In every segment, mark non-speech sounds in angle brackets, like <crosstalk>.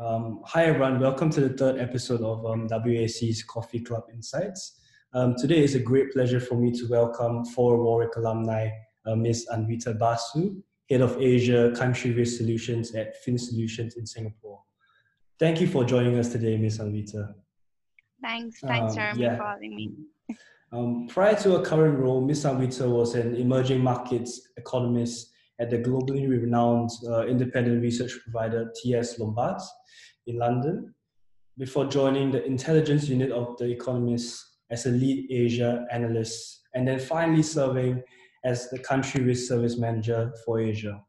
Um, hi everyone, welcome to the third episode of um, WAC's Coffee Club Insights. Um, today is a great pleasure for me to welcome four Warwick alumni, uh, Ms. Anvita Basu, Head of Asia Country Risk Solutions at Fitch Solutions in Singapore. Thank you for joining us today, Ms. Anvita. Thanks, thanks, um, Jeremy, yeah. for having me. Um, prior to her current role, Ms. Anvita was an emerging markets economist at the globally renowned uh, independent research provider TS Lombard in London before joining the intelligence unit of The Economist as a lead Asia analyst, and then finally serving as the country risk service manager for Asia.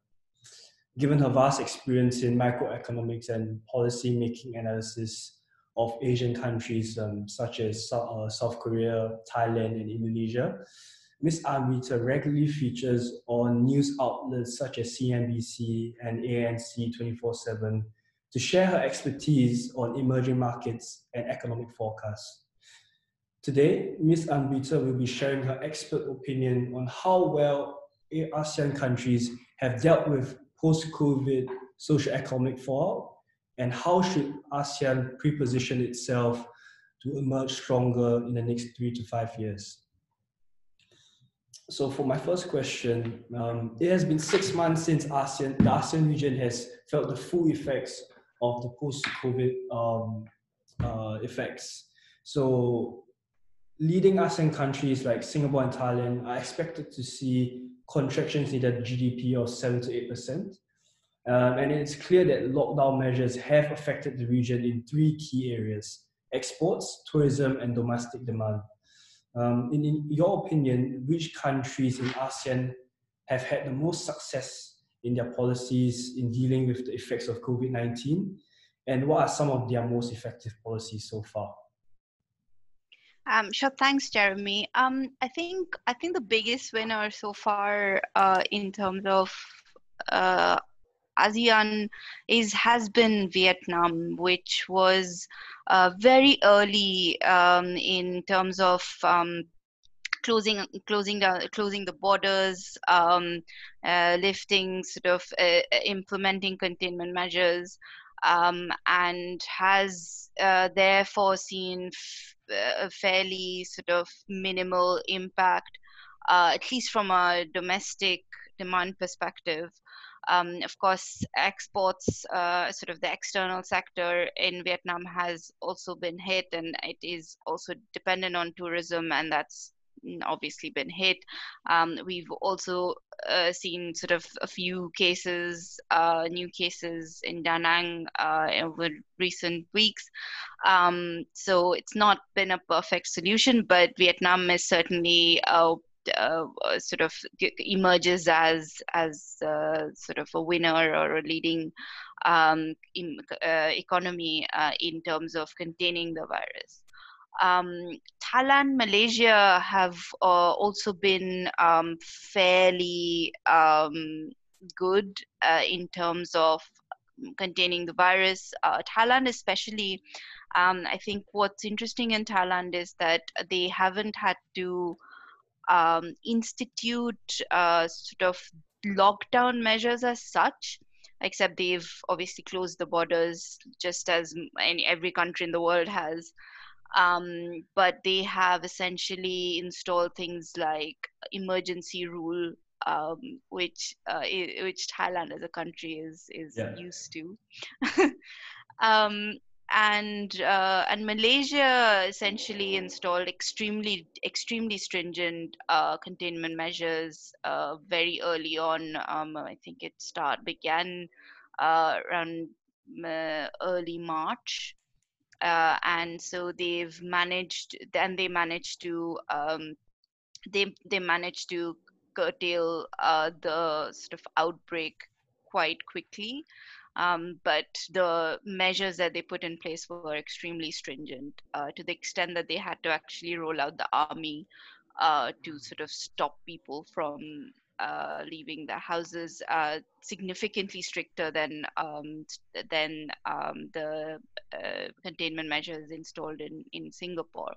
Given her vast experience in macroeconomics and policy making analysis of Asian countries um, such as uh, South Korea, Thailand, and Indonesia, Ms. Anvita regularly features on news outlets such as CNBC and ANC 24 7 to share her expertise on emerging markets and economic forecasts. Today, Ms. Anvita will be sharing her expert opinion on how well ASEAN countries have dealt with post-COVID socio-economic fallout and how should ASEAN pre-position itself to emerge stronger in the next three to five years. So for my first question, um, it has been six months since ASEAN, the ASEAN region has felt the full effects of the post-COVID um, uh, effects. So leading ASEAN countries like Singapore and Thailand are expected to see contractions in their GDP of 7 to 8%. Um, and it's clear that lockdown measures have affected the region in three key areas exports, tourism, and domestic demand. Um, in, in your opinion, which countries in ASEAN have had the most success in their policies in dealing with the effects of COVID 19? And what are some of their most effective policies so far? Um, sure. Thanks, Jeremy. Um, I think I think the biggest winner so far uh, in terms of uh, ASEAN is has been Vietnam, which was uh, very early um, in terms of um, closing closing the closing the borders, um, uh, lifting sort of uh, implementing containment measures, um, and has uh, therefore seen a fairly sort of minimal impact, uh, at least from a domestic demand perspective. Um, of course, exports, uh, sort of the external sector in Vietnam has also been hit, and it is also dependent on tourism, and that's obviously been hit. Um, we've also uh, seen sort of a few cases, uh, new cases in Da Nang uh, over recent weeks. Um, so it's not been a perfect solution, but Vietnam is certainly uh, sort of emerges as as uh, sort of a winner or a leading um, in, uh, economy uh, in terms of containing the virus um, Thailand, Malaysia have uh, also been um, fairly um, good uh, in terms of containing the virus. Thailand, especially, um, I think what's interesting in Thailand is that they haven't had to um, institute uh, sort of lockdown measures as such except they've obviously closed the borders just as any, every country in the world has um, but they have essentially installed things like emergency rule um, which uh, which Thailand as a country is is yeah. used to. <laughs> um, and uh, and Malaysia essentially installed extremely extremely stringent uh, containment measures uh, very early on. Um, I think it start began uh, around uh, early March, uh, and so they've managed and they managed to um, they they managed to curtail the sort of outbreak quite quickly um, but the measures that they put in place were extremely stringent uh, to the extent that they had to actually roll out the army uh, to sort of stop people from uh, leaving their houses uh, significantly stricter than um, than um, the uh, containment measures installed in in Singapore.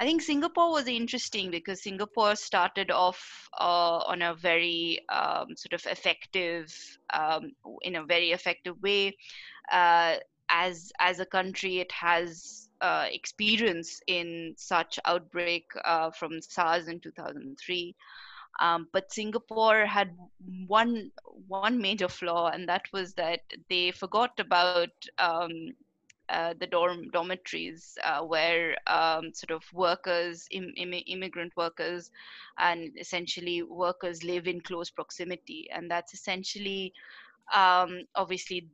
I think Singapore was interesting because Singapore started off uh, on a very um, sort of effective um, in a very effective way uh, as as a country, it has uh, experience in such outbreak uh, from SARS in 2003. Um, but Singapore had one one major flaw, and that was that they forgot about um, uh, the dorm dormitories uh, where um, sort of workers, Im- Im- immigrant workers, and essentially workers live in close proximity, and that's essentially um, obviously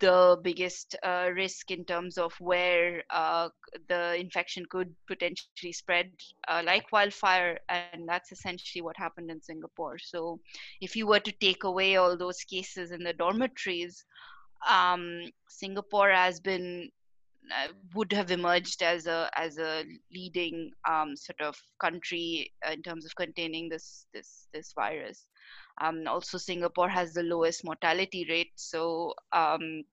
the biggest uh, risk in terms of where uh, the infection could potentially spread uh, like wildfire and that's essentially what happened in singapore. So if you were to take away all those cases in the dormitories um, singapore has been uh, would have emerged as a as a leading um, sort of country in terms of containing this this this virus um, also, Singapore has the lowest mortality rate, so um,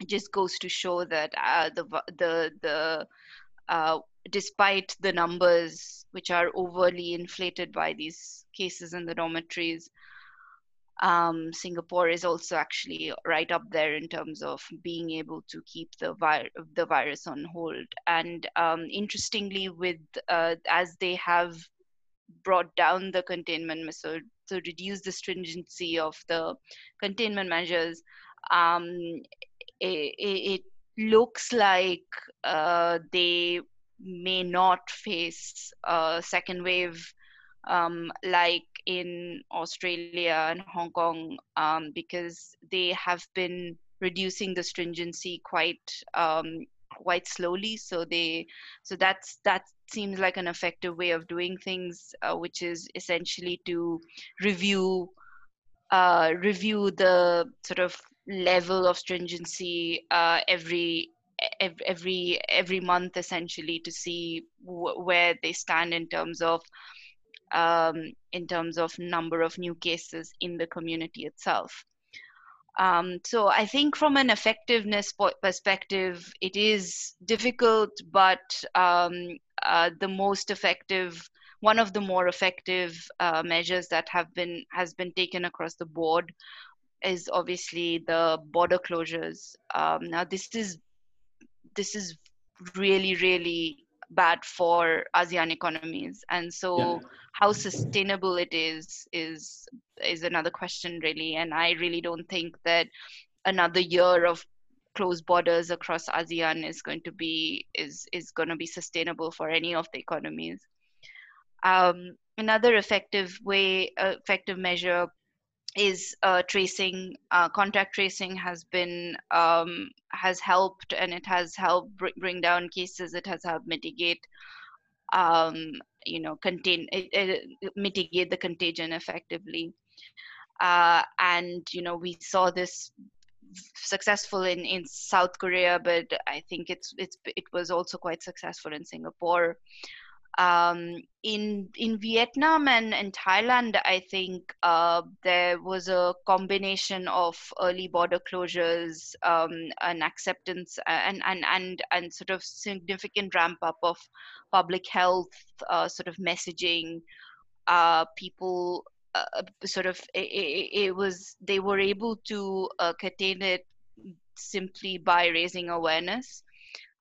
it just goes to show that uh, the the the uh, despite the numbers which are overly inflated by these cases in the dormitories, um, Singapore is also actually right up there in terms of being able to keep the, vi- the virus on hold. And um, interestingly, with uh, as they have brought down the containment method to reduce the stringency of the containment measures, um, it, it, looks like uh, they may not face a second wave um, like in Australia and Hong Kong um, because they have been reducing the stringency quite um, quite slowly so they so that's that seems like an effective way of doing things uh, which is essentially to review uh, review the sort of level of stringency uh, every every every month essentially to see where they stand in terms of um, in terms of number of new cases in the community itself um, so I think from an effectiveness perspective, it is difficult, but um, uh, the most effective, one of the more effective uh, measures that have been has been taken across the board is obviously the border closures. Um, now this is this is really really bad for ASEAN economies. And so yeah. How sustainable it is is is another question really. And I really don't think that another year of closed borders across ASEAN is going to be is is going to be sustainable for any of the economies. Um, another effective way, uh, effective measure is uh, tracing uh, contact tracing has been um, has helped and it has helped br- bring down cases it has helped mitigate um, you know contain it, it, mitigate the contagion effectively. Uh, and you know we saw this successful in in south korea but i think it's it's it was also quite successful in singapore um, in in Vietnam and, and Thailand, I think uh, there was a combination of early border closures um, and acceptance and, and and and sort of significant ramp up of public health uh, sort of messaging. Uh, people uh, sort of it, it, was they were able to uh, contain it simply by raising awareness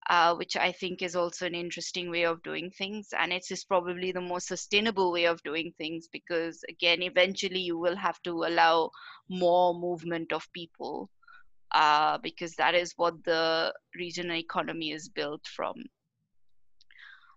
uh, which I think is also an interesting way of doing things. And it is probably the most sustainable way of doing things because, again, eventually you will have to allow more movement of people uh, because that is what the regional economy is built from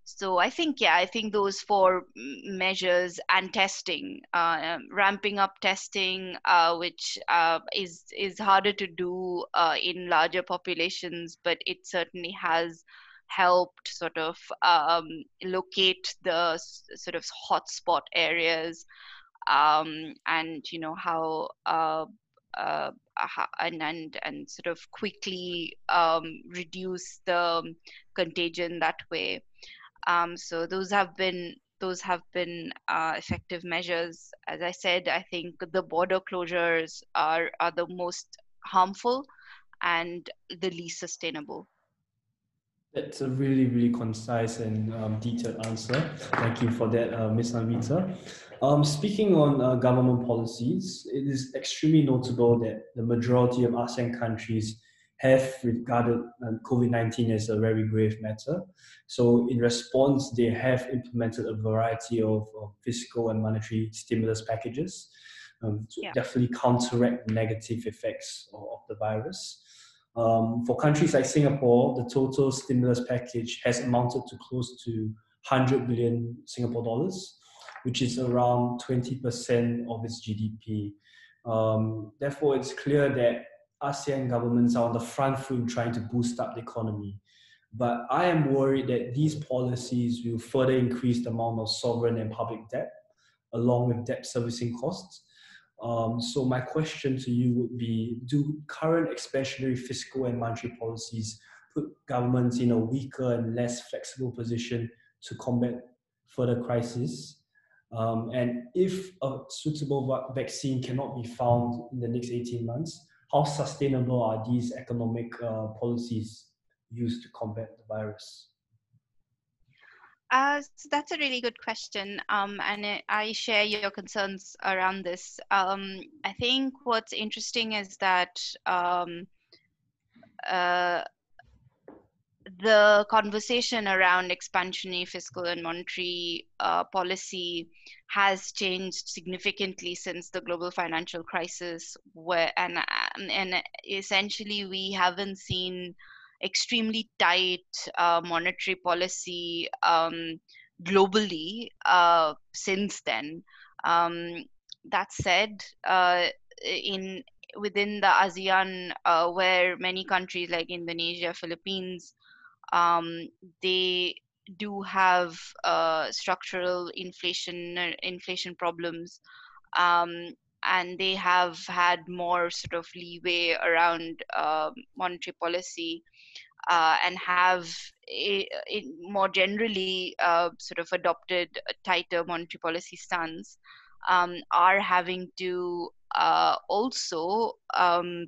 so i think yeah i think those four measures and testing uh, um, ramping up testing uh, which uh, is is harder to do uh, in larger populations but it certainly has helped sort of um, locate the sort of hotspot areas um, and you know how uh, uh, and, and and sort of quickly um, reduce the contagion that way. Um, so those have been those have been uh, effective measures. As I said, I think the border closures are are the most harmful and the least sustainable. That's a really, really concise and um, detailed answer. Thank you for that, uh, Ms. Anvita. Um, speaking on uh, government policies, it is extremely notable that the majority of ASEAN countries have regarded um, COVID 19 as a very grave matter. So, in response, they have implemented a variety of, of fiscal and monetary stimulus packages um, to yeah. definitely counteract negative effects of, of the virus. Um, for countries like Singapore, the total stimulus package has amounted to close to 100 billion Singapore dollars, which is around 20% of its GDP. Um, therefore, it's clear that ASEAN governments are on the front foot in trying to boost up the economy. But I am worried that these policies will further increase the amount of sovereign and public debt, along with debt servicing costs. Um, so my question to you would be, do current expansionary fiscal and monetary policies put governments in a weaker and less flexible position to combat further crises? Um, and if a suitable vaccine cannot be found in the next 18 months, how sustainable are these economic uh, policies used to combat the virus? Uh, so that's a really good question, um, and it, I share your concerns around this. Um, I think what's interesting is that um, uh, the conversation around expansionary fiscal and monetary uh, policy has changed significantly since the global financial crisis, where and and essentially we haven't seen extremely tight uh, monetary policy um, globally uh, since then. Um, that said, uh, in within the ASEAN, uh, where many countries like Indonesia, Philippines, um, they do have uh, structural inflation inflation problems um, and they have had more sort of leeway around uh, monetary policy uh, and have a, a more generally uh, sort of adopted a tighter monetary policy stance um, are having to uh, also um,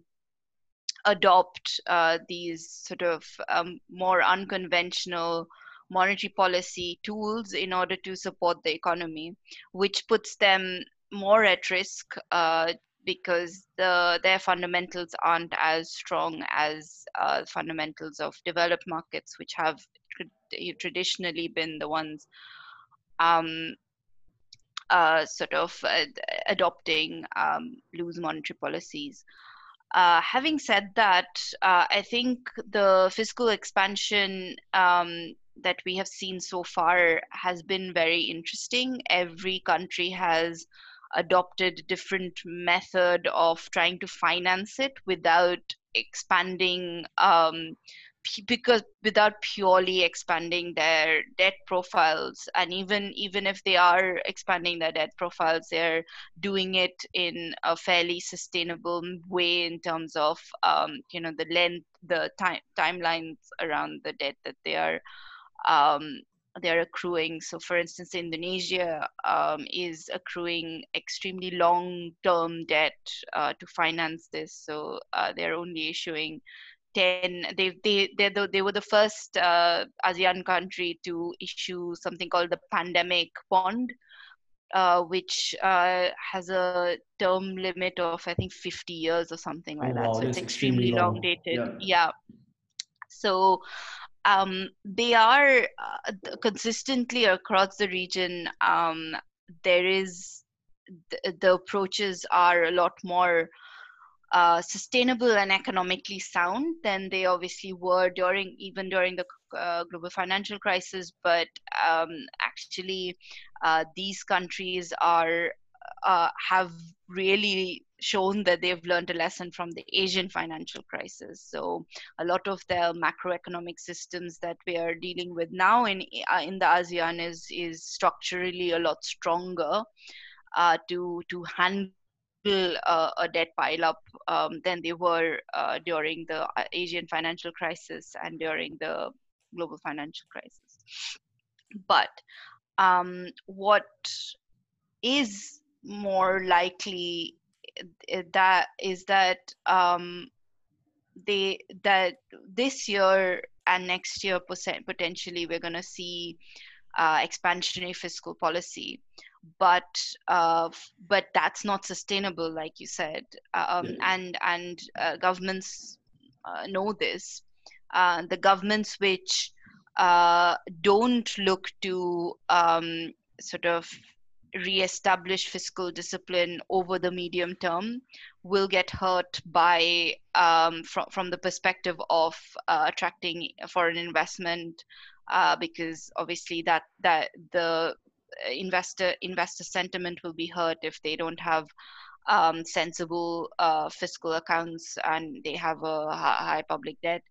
adopt uh, these sort of um, more unconventional monetary policy tools in order to support the economy, which puts them more at risk uh, because the their fundamentals aren't as strong as uh, fundamentals of developed markets, which have traditionally been the ones um, uh, sort of uh, adopting um, loose monetary policies. Uh, having said that, uh, I think the fiscal expansion um, that we have seen so far has been very interesting. Every country has adopted different method of trying to finance it without expanding um, because without purely expanding their debt profiles and even even if they are expanding their debt profiles they're doing it in a fairly sustainable way in terms of um, you know the length the time timelines around the debt that they are um, they're accruing. So, for instance, Indonesia um, is accruing extremely long term debt uh, to finance this. So, uh, they're only issuing 10 they they they the, they were the first uh, ASEAN country to issue something called the pandemic bond uh, which uh, has a term limit of I think 50 years or something like oh, that. So it's extremely, long. long dated. Yeah. yeah. So um, they are uh, consistently across the region. Um, there is the, the, approaches are a lot more uh, sustainable and economically sound than they obviously were during even during the uh, global financial crisis. But um, actually, uh, these countries are uh, have really shown that they've learned a lesson from the Asian financial crisis. So a lot of the macroeconomic systems that we are dealing with now in uh, in the ASEAN is is structurally a lot stronger uh, to to handle uh, a debt pileup um, than they were uh, during the uh, Asian financial crisis and during the global financial crisis. But um, what is more likely that is that um, they that this year and next year potentially we're going to see uh, expansionary fiscal policy but uh, but that's not sustainable like you said um, yeah. and and uh, governments uh, know this. Uh, the governments which uh, don't look to um, sort of re-establish fiscal discipline over the medium term will get hurt by um, from from the perspective of uh, attracting foreign investment uh, because obviously that that the investor investor sentiment will be hurt if they don't have um, sensible uh, fiscal accounts and they have a high public debt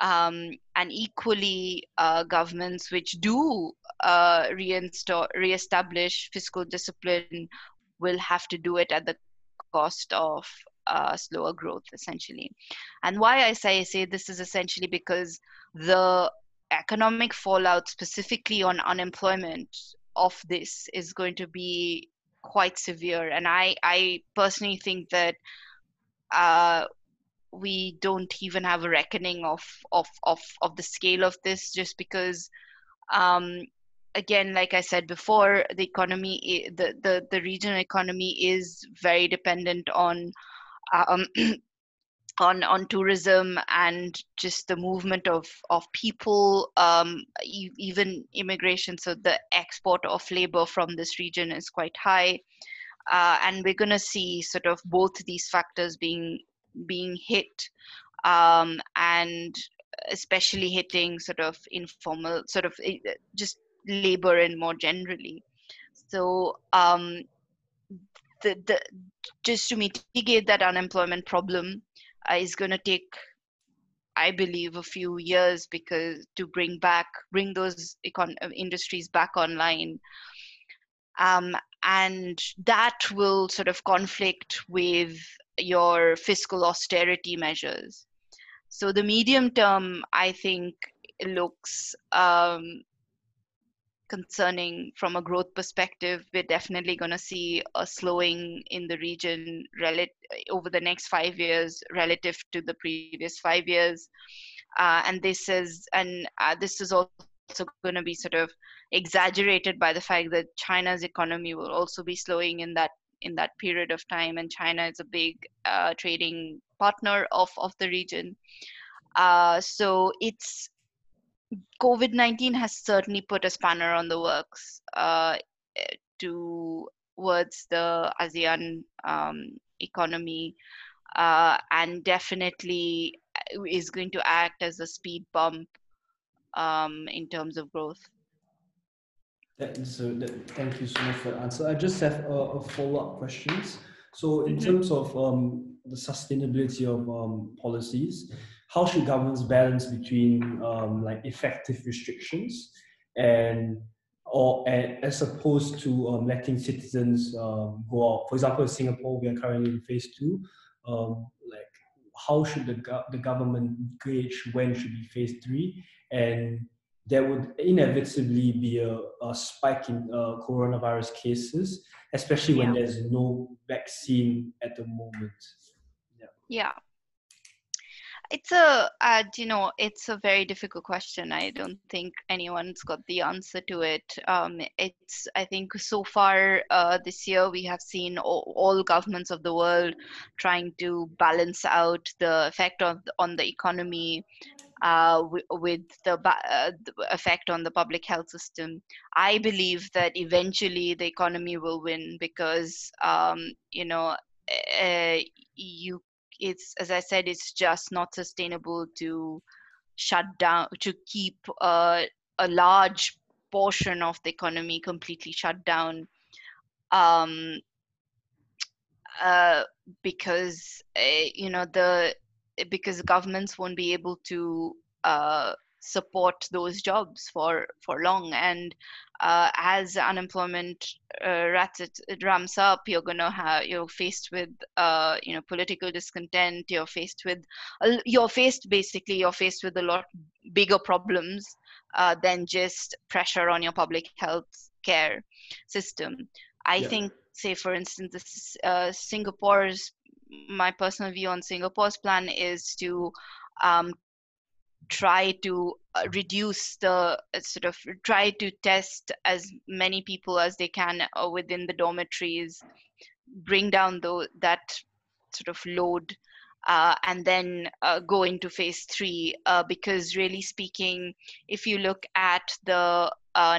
um, and equally uh, governments which do uh, reestablish fiscal discipline will have to do it at the cost of uh, slower growth, essentially. And why I say I say this is essentially because the economic fallout, specifically on unemployment, of this is going to be quite severe. And I, I personally think that uh, we don't even have a reckoning of of of of the scale of this just because um again like i said before the economy the the, the regional economy is very dependent on um <clears throat> on on tourism and just the movement of of people um, even immigration. So the export of labor from this region is quite high. Uh, and we're going to see sort of both these factors being being hit um, and especially hitting sort of informal sort of eh, just labor and more generally. So um, the, the just to mitigate that unemployment problem is going to take i believe a few years because to bring back bring those econ- uh, industries back online um, and that will sort of conflict with your fiscal austerity measures. So the medium term, I think, looks um, concerning from a growth perspective. We're definitely going to see a slowing in the region rel- over the next five years relative to the previous five years. Uh, and this is and uh, this is also going to be sort of exaggerated by the fact that China's economy will also be slowing in that in that period of time, and China is a big uh, trading partner of of the region. Uh, so it's COVID nineteen has certainly put a spanner on the works uh, towards the ASEAN um, economy, uh, and definitely is going to act as a speed bump um, in terms of growth. So thank you so much for the answer. I just have a, a follow-up questions. So in mm-hmm. terms of um, the sustainability of um, policies, how should governments balance between um, like effective restrictions and or and, as opposed to um, letting citizens um, go out? For example, in Singapore, we are currently in phase two. Um, like, how should the go- the government gauge when should be phase three and there would inevitably be a, a spike in uh, coronavirus cases, especially when there's no vaccine at the moment. Yeah. Yeah. It's a, uh, you know, it's a very difficult question. I don't think anyone's got the answer to it. Um, it's, I think, so far uh, this year we have seen all, all, governments of the world trying to balance out the effect of on the economy uh, with the, uh, the, effect on the public health system. I believe that eventually the economy will win because um, you know uh, you it's as I said it's just not sustainable to shut down to keep a large portion of the economy completely shut down. Um, uh, because uh, you know the because governments won't be able to uh, support those jobs for for long and uh, as unemployment uh, it, ramps up you're gonna have you're faced with uh, you know political discontent you're faced with you're faced basically you're faced with a lot bigger problems uh, than just pressure on your public health care system i yeah. think say for instance this, uh, singapore's my personal view on Singapore's plan is to um, try to uh, reduce the uh, sort of try to test as many people as they can uh, within the dormitories, bring down the, that sort of load uh, and then uh, go into phase three. Uh, because really speaking, if you look at the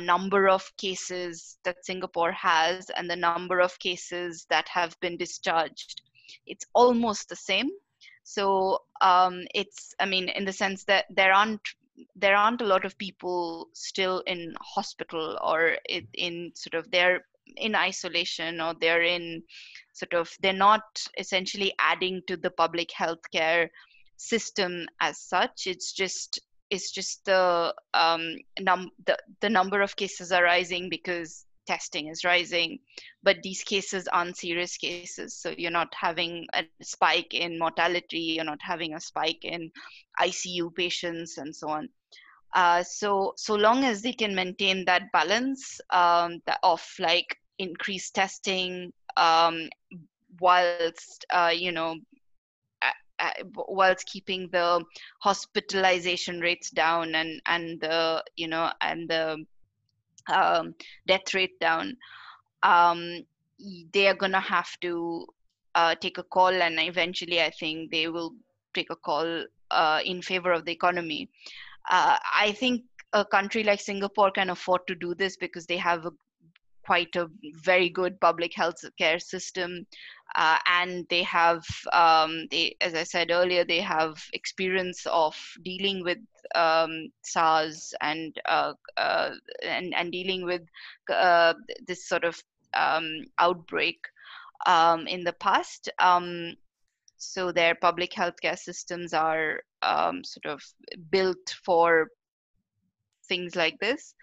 number of cases that Singapore has and the number of cases that have been discharged, it's almost the same. So um, it's, I mean, in the sense that there aren't there aren't a lot of people still in hospital or in, in sort of they're in isolation or they're in sort of they're not essentially adding to the public healthcare system as such. It's just it's just the um num the, the number of cases are rising because testing is rising but these cases aren't serious cases. So you're not having a spike in mortality you're not having a spike in icu patients and so on. Uh, so so long as they can maintain that balance um, of like increased testing um, whilst uh, you know whilst keeping the hospitalization rates down and and the you know and the um, death rate down um, they are gonna have to uh, take a call and eventually i think they will take a call uh, in favor of the economy. Uh, i think a country like singapore can afford to do this because they have a quite a very good public health care system uh, and they have um, they as i said earlier they have experience of dealing with um, SARS and, uh, uh, and and dealing with uh, this sort of um, outbreak um, in the past. Um, so their public healthcare systems are um, sort of built for things like this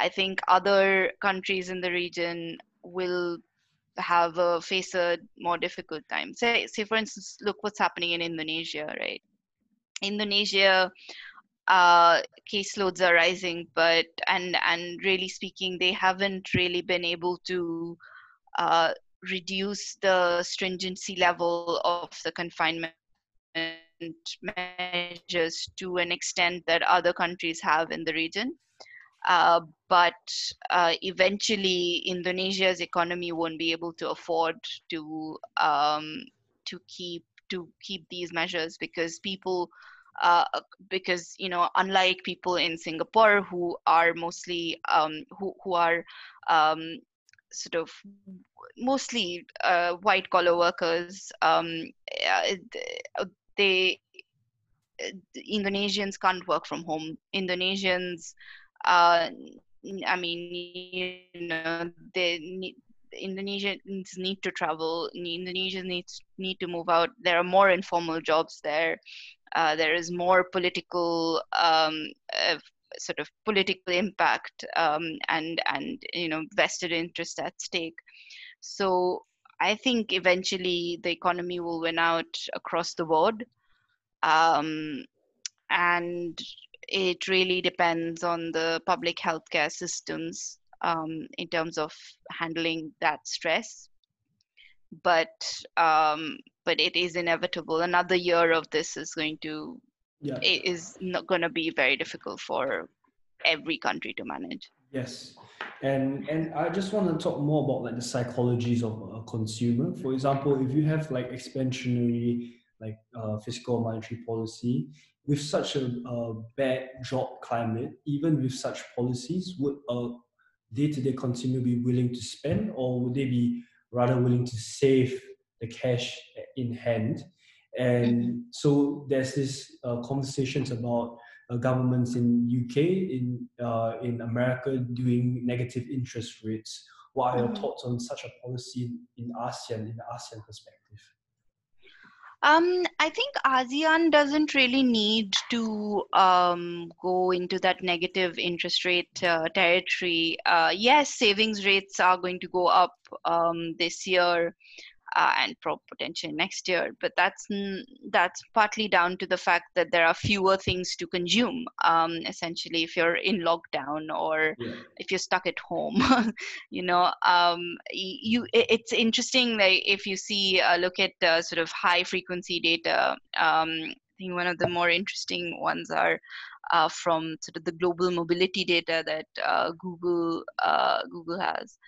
I think other countries in the region will have a face a more difficult time. Say, say for instance, look what's happening in Indonesia, right? Indonesia uh, caseloads are rising, but and and really speaking, they haven't really been able to uh, reduce the stringency level of the confinement measures to an extent that other countries have in the region. Uh, but uh, eventually, Indonesia's economy won't be able to afford to um, to keep to keep these measures because people uh, because you know unlike people in Singapore who are mostly um, who who are um, sort of mostly uh, white collar workers um, uh, they Indonesians can't work from home. Indonesians uh, I mean, you know, they Indonesians need to travel. Indonesians need need to move out. There are more informal jobs there. Uh, there is more political um, uh, sort of political impact um, and and you know vested interest at stake. So I think eventually the economy will win out across the board. Um, and it really depends on the public healthcare systems um, in terms of handling that stress. But um, but it is inevitable. Another year of this is going to yeah. it is not going to be very difficult for every country to manage. Yes, and and I just want to talk more about like the psychologies of a consumer. For example, if you have like expansionary like uh, fiscal monetary policy, with such a, a, bad job climate, even with such policies, would a day-to-day consumer be willing to spend, or would they be rather willing to save the cash in hand? And so there's this uh, conversations about uh, governments in UK, in uh, in America, doing negative interest rates. What are your mm-hmm. thoughts on such a policy in ASEAN, in the ASEAN perspective? Um, I think ASEAN doesn't really need to um, go into that negative interest rate uh, territory. Uh, yes, savings rates are going to go up um, this year uh, and potentially next year. But that's that's partly down to the fact that there are fewer things to consume. Um, essentially, if you're in lockdown or yeah. if you're stuck at home, <laughs> you know, um, you it's interesting. Like if you see uh, look at uh, sort of high frequency data. Um, I think one of the more interesting ones are uh, from sort of the global mobility data that uh, Google uh, Google has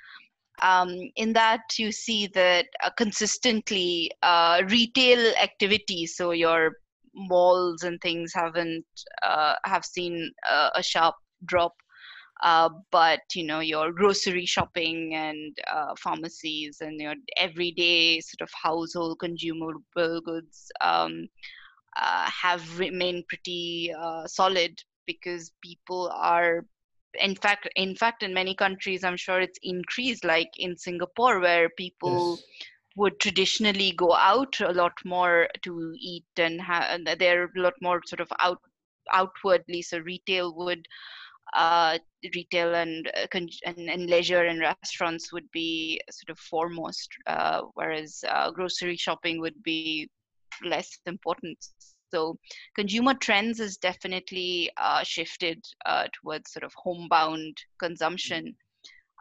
um, in that you see that uh, consistently uh, retail activity so your malls and things haven't uh, have seen a sharp drop uh, but you know your grocery shopping and uh, pharmacies and your everyday sort of household consumable goods um, uh, have remained pretty solid because people are in fact in fact in many countries i'm sure it's increased like in singapore where people yes. would traditionally go out a lot more to eat and have they're a lot more sort of out outwardly so retail would uh, retail and, uh, and, and leisure and restaurants would be sort of foremost, uh, whereas uh, grocery shopping would be less important. So consumer trends has definitely uh, shifted uh, towards sort of homebound consumption.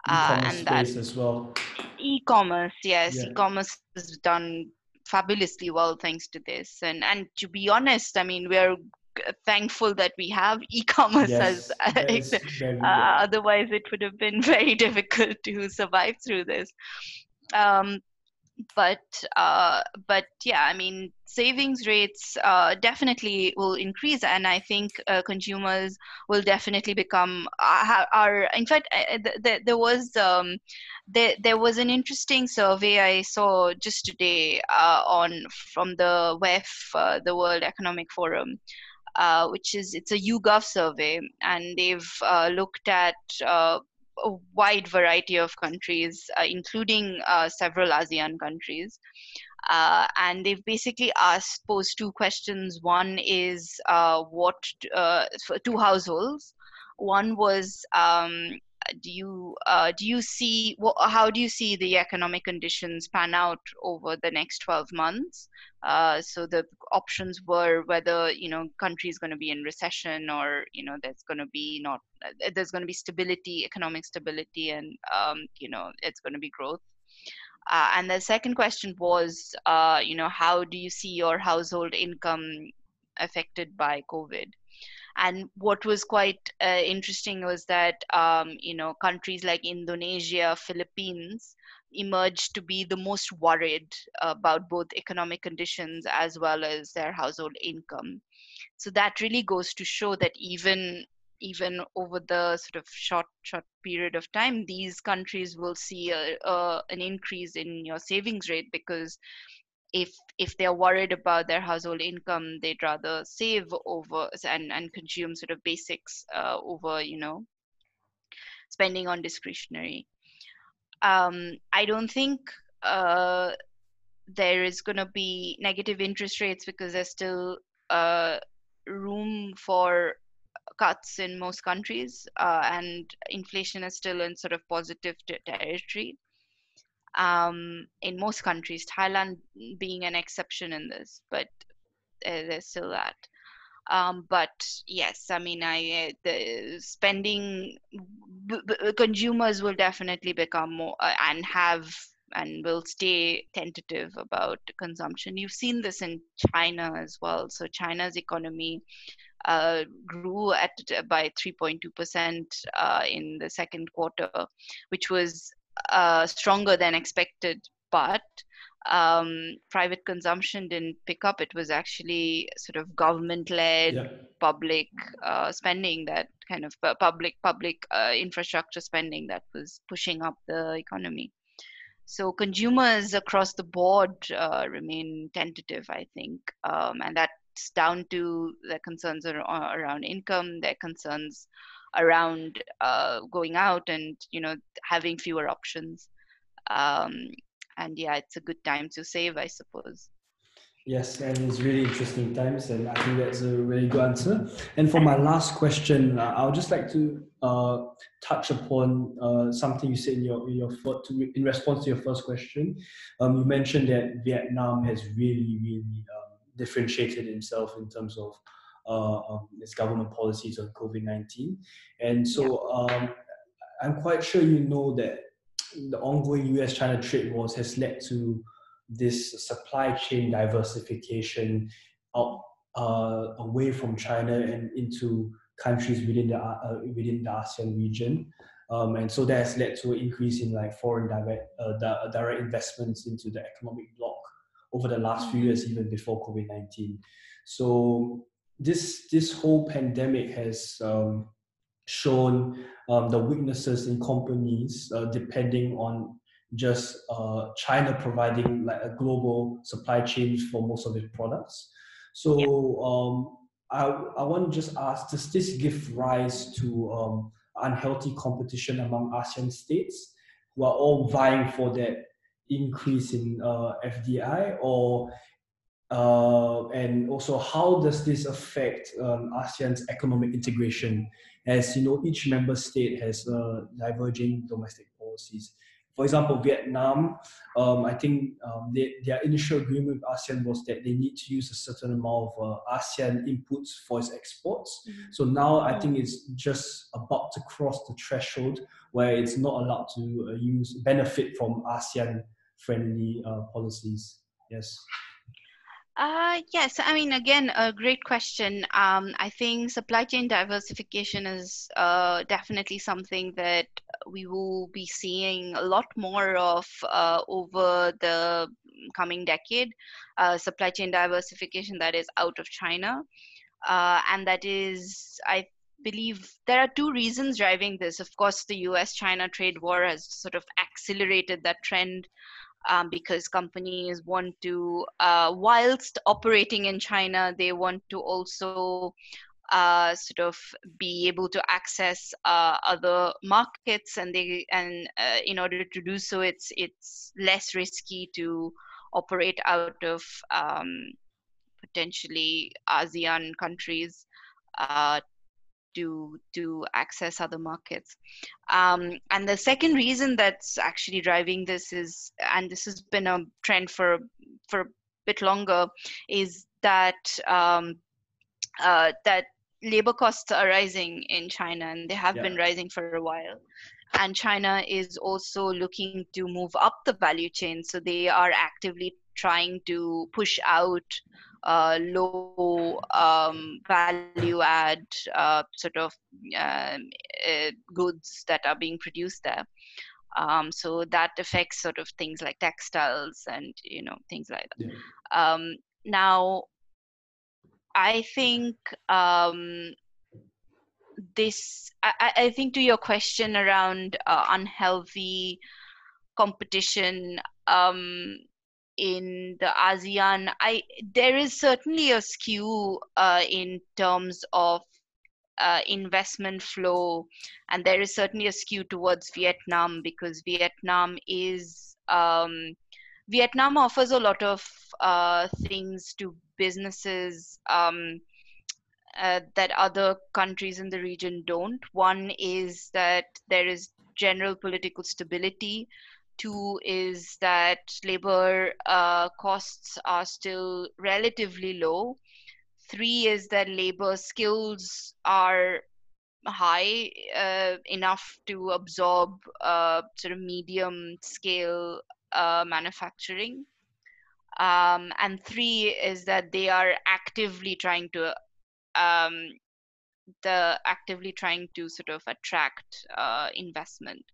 Uh, and that as well. E-commerce, yes, yeah. e-commerce has done fabulously well thanks to this. And and to be honest, I mean, we're thankful that we have <laughs> e-commerce yes, as uh, otherwise it would have been <laughs> very difficult to survive through this um, but uh, but yeah, I mean, savings rates uh, definitely will increase, and I think uh, consumers will definitely become uh, are. In fact, uh, th- th- there was um, there there was an interesting survey I saw just today uh, on from the WEF, the World Economic Forum. which is it's a YouGov survey, and they've looked at a wide variety of countries, uh, including uh, several ASEAN countries. Uh, and they've basically asked posed two questions. One is uh, what uh, for two households. One was um, do you uh, do you see how do you see the economic conditions pan out over the next 12 months? Uh, so the options were whether you know country is going to be in recession or you know there's going to be not uh, there's going to be stability economic stability and um, you know it's going to be growth. Uh, and the second question was uh, you know how do you see your household income affected by covid and what was quite uh, interesting was that um, you know countries like Indonesia, Philippines emerged to be the most worried about both economic conditions as well as their household income. So that really goes to show that even even over the sort of short short period of time these countries will see a, a, an increase in your savings rate because if if they're worried about their household income they'd rather save over and and consume sort of basics uh, over you know spending on discretionary. Um, i don't think uh, there is going to be negative interest rates because there's still uh, room for cuts in most countries uh, and inflation is still in sort of positive territory um, in most countries, Thailand being an exception in this, but uh, there's still that. Um, but yes, I mean, I uh, the spending b- b- consumers will definitely become more uh, and have and will stay tentative about consumption. You've seen this in China as well. So China's economy uh, grew at by 3.2 percent uh, in the second quarter, which was uh, stronger than expected, but um, private consumption didn't pick up. It was actually sort of government-led yeah. public uh, spending that kind of uh, public public uh, infrastructure spending that was pushing up the economy. So consumers across the board uh, remain tentative, I think, um, and that's down to their concerns around income, their concerns around uh, going out and you know having fewer options. Um, and yeah it's a good time to save i suppose. Yes and it's really interesting times and i think that's a really good answer. And for my last question uh, i would just like to uh, touch upon uh, something you said in your in your in response to your first question. Um, you mentioned that vietnam has really really um, differentiated himself in terms of um, its government policies on COVID 19. And so um, I'm quite sure you know that the ongoing US China trade wars has led to this supply chain diversification out, uh, away from China and into countries within the, uh, within the ASEAN region. Um, and so that has led to an increase in like foreign direct uh, direct investments into the economic bloc over the last few years, mm-hmm. even before COVID nineteen. So this this whole pandemic has um, shown um, the weaknesses in companies uh, depending on just uh, China providing like a global supply chain for most of its products. So um, I, I want to just ask, does this give rise to um, unhealthy competition among ASEAN states who are all vying for that increase in uh, FDI or uh, and also how does this affect um, ASEAN's economic integration as you know each member state has uh, diverging domestic policies for example, Vietnam, um, I think um, they, their initial agreement with ASEAN was that they need to use a certain amount of uh, ASEAN inputs for its exports. Mm-hmm. So now I think it's just about to cross the threshold where it's not allowed to uh, use benefit from ASEAN friendly uh, policies. Yes. Uh, yes, I mean, again, a great question. Um, I think supply chain diversification is uh, definitely something that we will be seeing a lot more of uh, over the coming decade. Uh, supply chain diversification that is out of China. Uh, and that is, I believe, there are two reasons driving this. Of course, the US China trade war has sort of accelerated that trend um, because companies want to, uh, whilst operating in China, they want to also uh, sort of be able to access uh, other markets, and they and uh, in order to do so, it's it's less risky to operate out of um, potentially ASEAN countries uh, to to access other markets um, and the second reason that's actually driving this is and this has been a trend for for a bit longer is that um, uh, that labor costs are rising in China and they have yeah. been rising for a while and China is also looking to move up the value chain so they are actively trying to push out uh, low um, value add uh, sort of uh, goods that are being produced there. Um, so that affects sort of things like textiles and you know things like that. Yeah. Um, now, I think um, this. I, I, think to your question around uh, unhealthy competition. Um, in the ASEAN, I there is certainly a skew uh, in terms of uh, investment flow, and there is certainly a skew towards Vietnam because Vietnam is um, Vietnam offers a lot of uh, things to businesses um, uh, that other countries in the region don't. One is that there is general political stability Two is that labor uh, costs are still relatively low. Three is that labor skills are high uh, enough to absorb uh, sort of medium scale uh, manufacturing. Um, and three is that they are actively trying to um, the actively trying to sort of attract uh, investment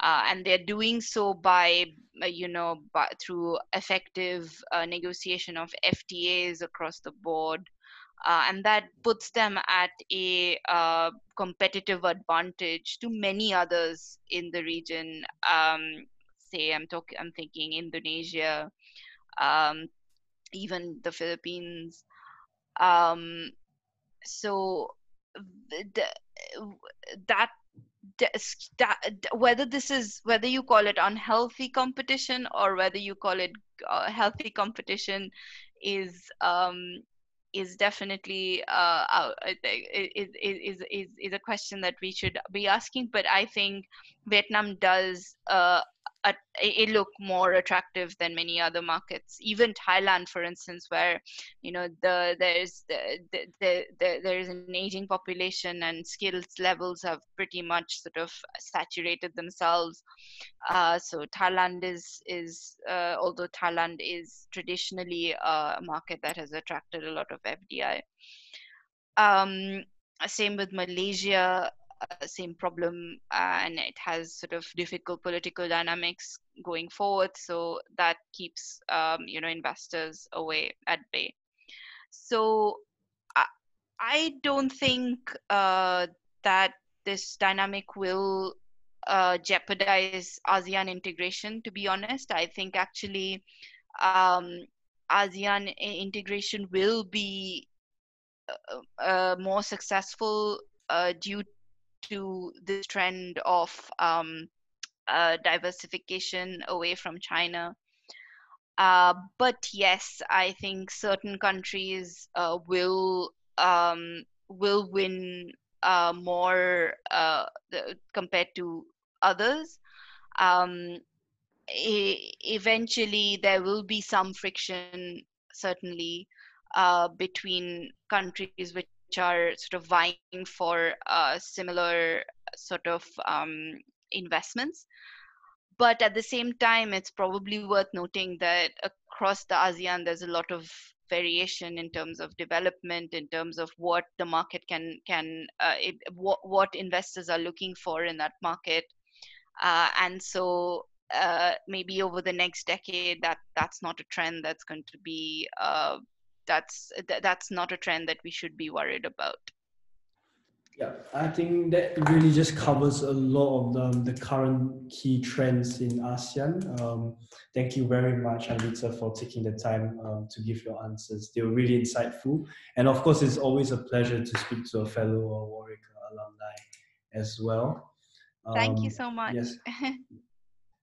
uh, and they're doing so by uh, you know by, through effective uh, negotiation of FTAs across the board. Uh, and that puts them at a uh, competitive advantage to many others in the region. Um, say, I'm talking, I'm thinking Indonesia, um, even the Philippines. Um, so the, that whether this is whether you call it unhealthy competition or whether you call it uh, healthy competition is um, is definitely uh, is, is, is, is a question that we should be asking. But I think Vietnam does uh, it look more attractive than many other markets. Even thailand for instance where you know the there's the, the, the, the there is an aging population and skills levels have pretty much sort of saturated themselves. Uh, so thailand is is uh, although thailand is traditionally a market that has attracted a lot of fdi um, same with malaysia uh, same problem uh, and it has sort of difficult political dynamics going forward so that keeps um, you know investors away at bay. So i, I don't think uh, that this dynamic will uh, jeopardize asean integration to be honest. I think actually um, asean integration will be uh, uh, more successful due to this trend of um, uh, diversification away from China. Uh, but yes, I think certain countries uh, will um, will win uh, more uh, the, compared to others. Um, e- eventually, there will be some friction, certainly, uh, between countries which are sort of vying for uh, similar sort of um, investments. But at the same time, it's probably worth noting that across the ASEAN, there's a lot of variation in terms of development, in terms of what the market can can uh, it, what what investors are looking for in that market, uh, and so uh, maybe over the next decade, that that's not a trend that's going to be that's that's not a trend that we should be worried about. Yeah, I think that really just covers a lot of the, the current key trends in ASEAN. Um, thank you very much, Anvita, for taking the time um, to give your answers. They were really insightful. And of course, it's always a pleasure to speak to a fellow Warwick alumni as well. Um, thank you um, so much. Yes. <laughs>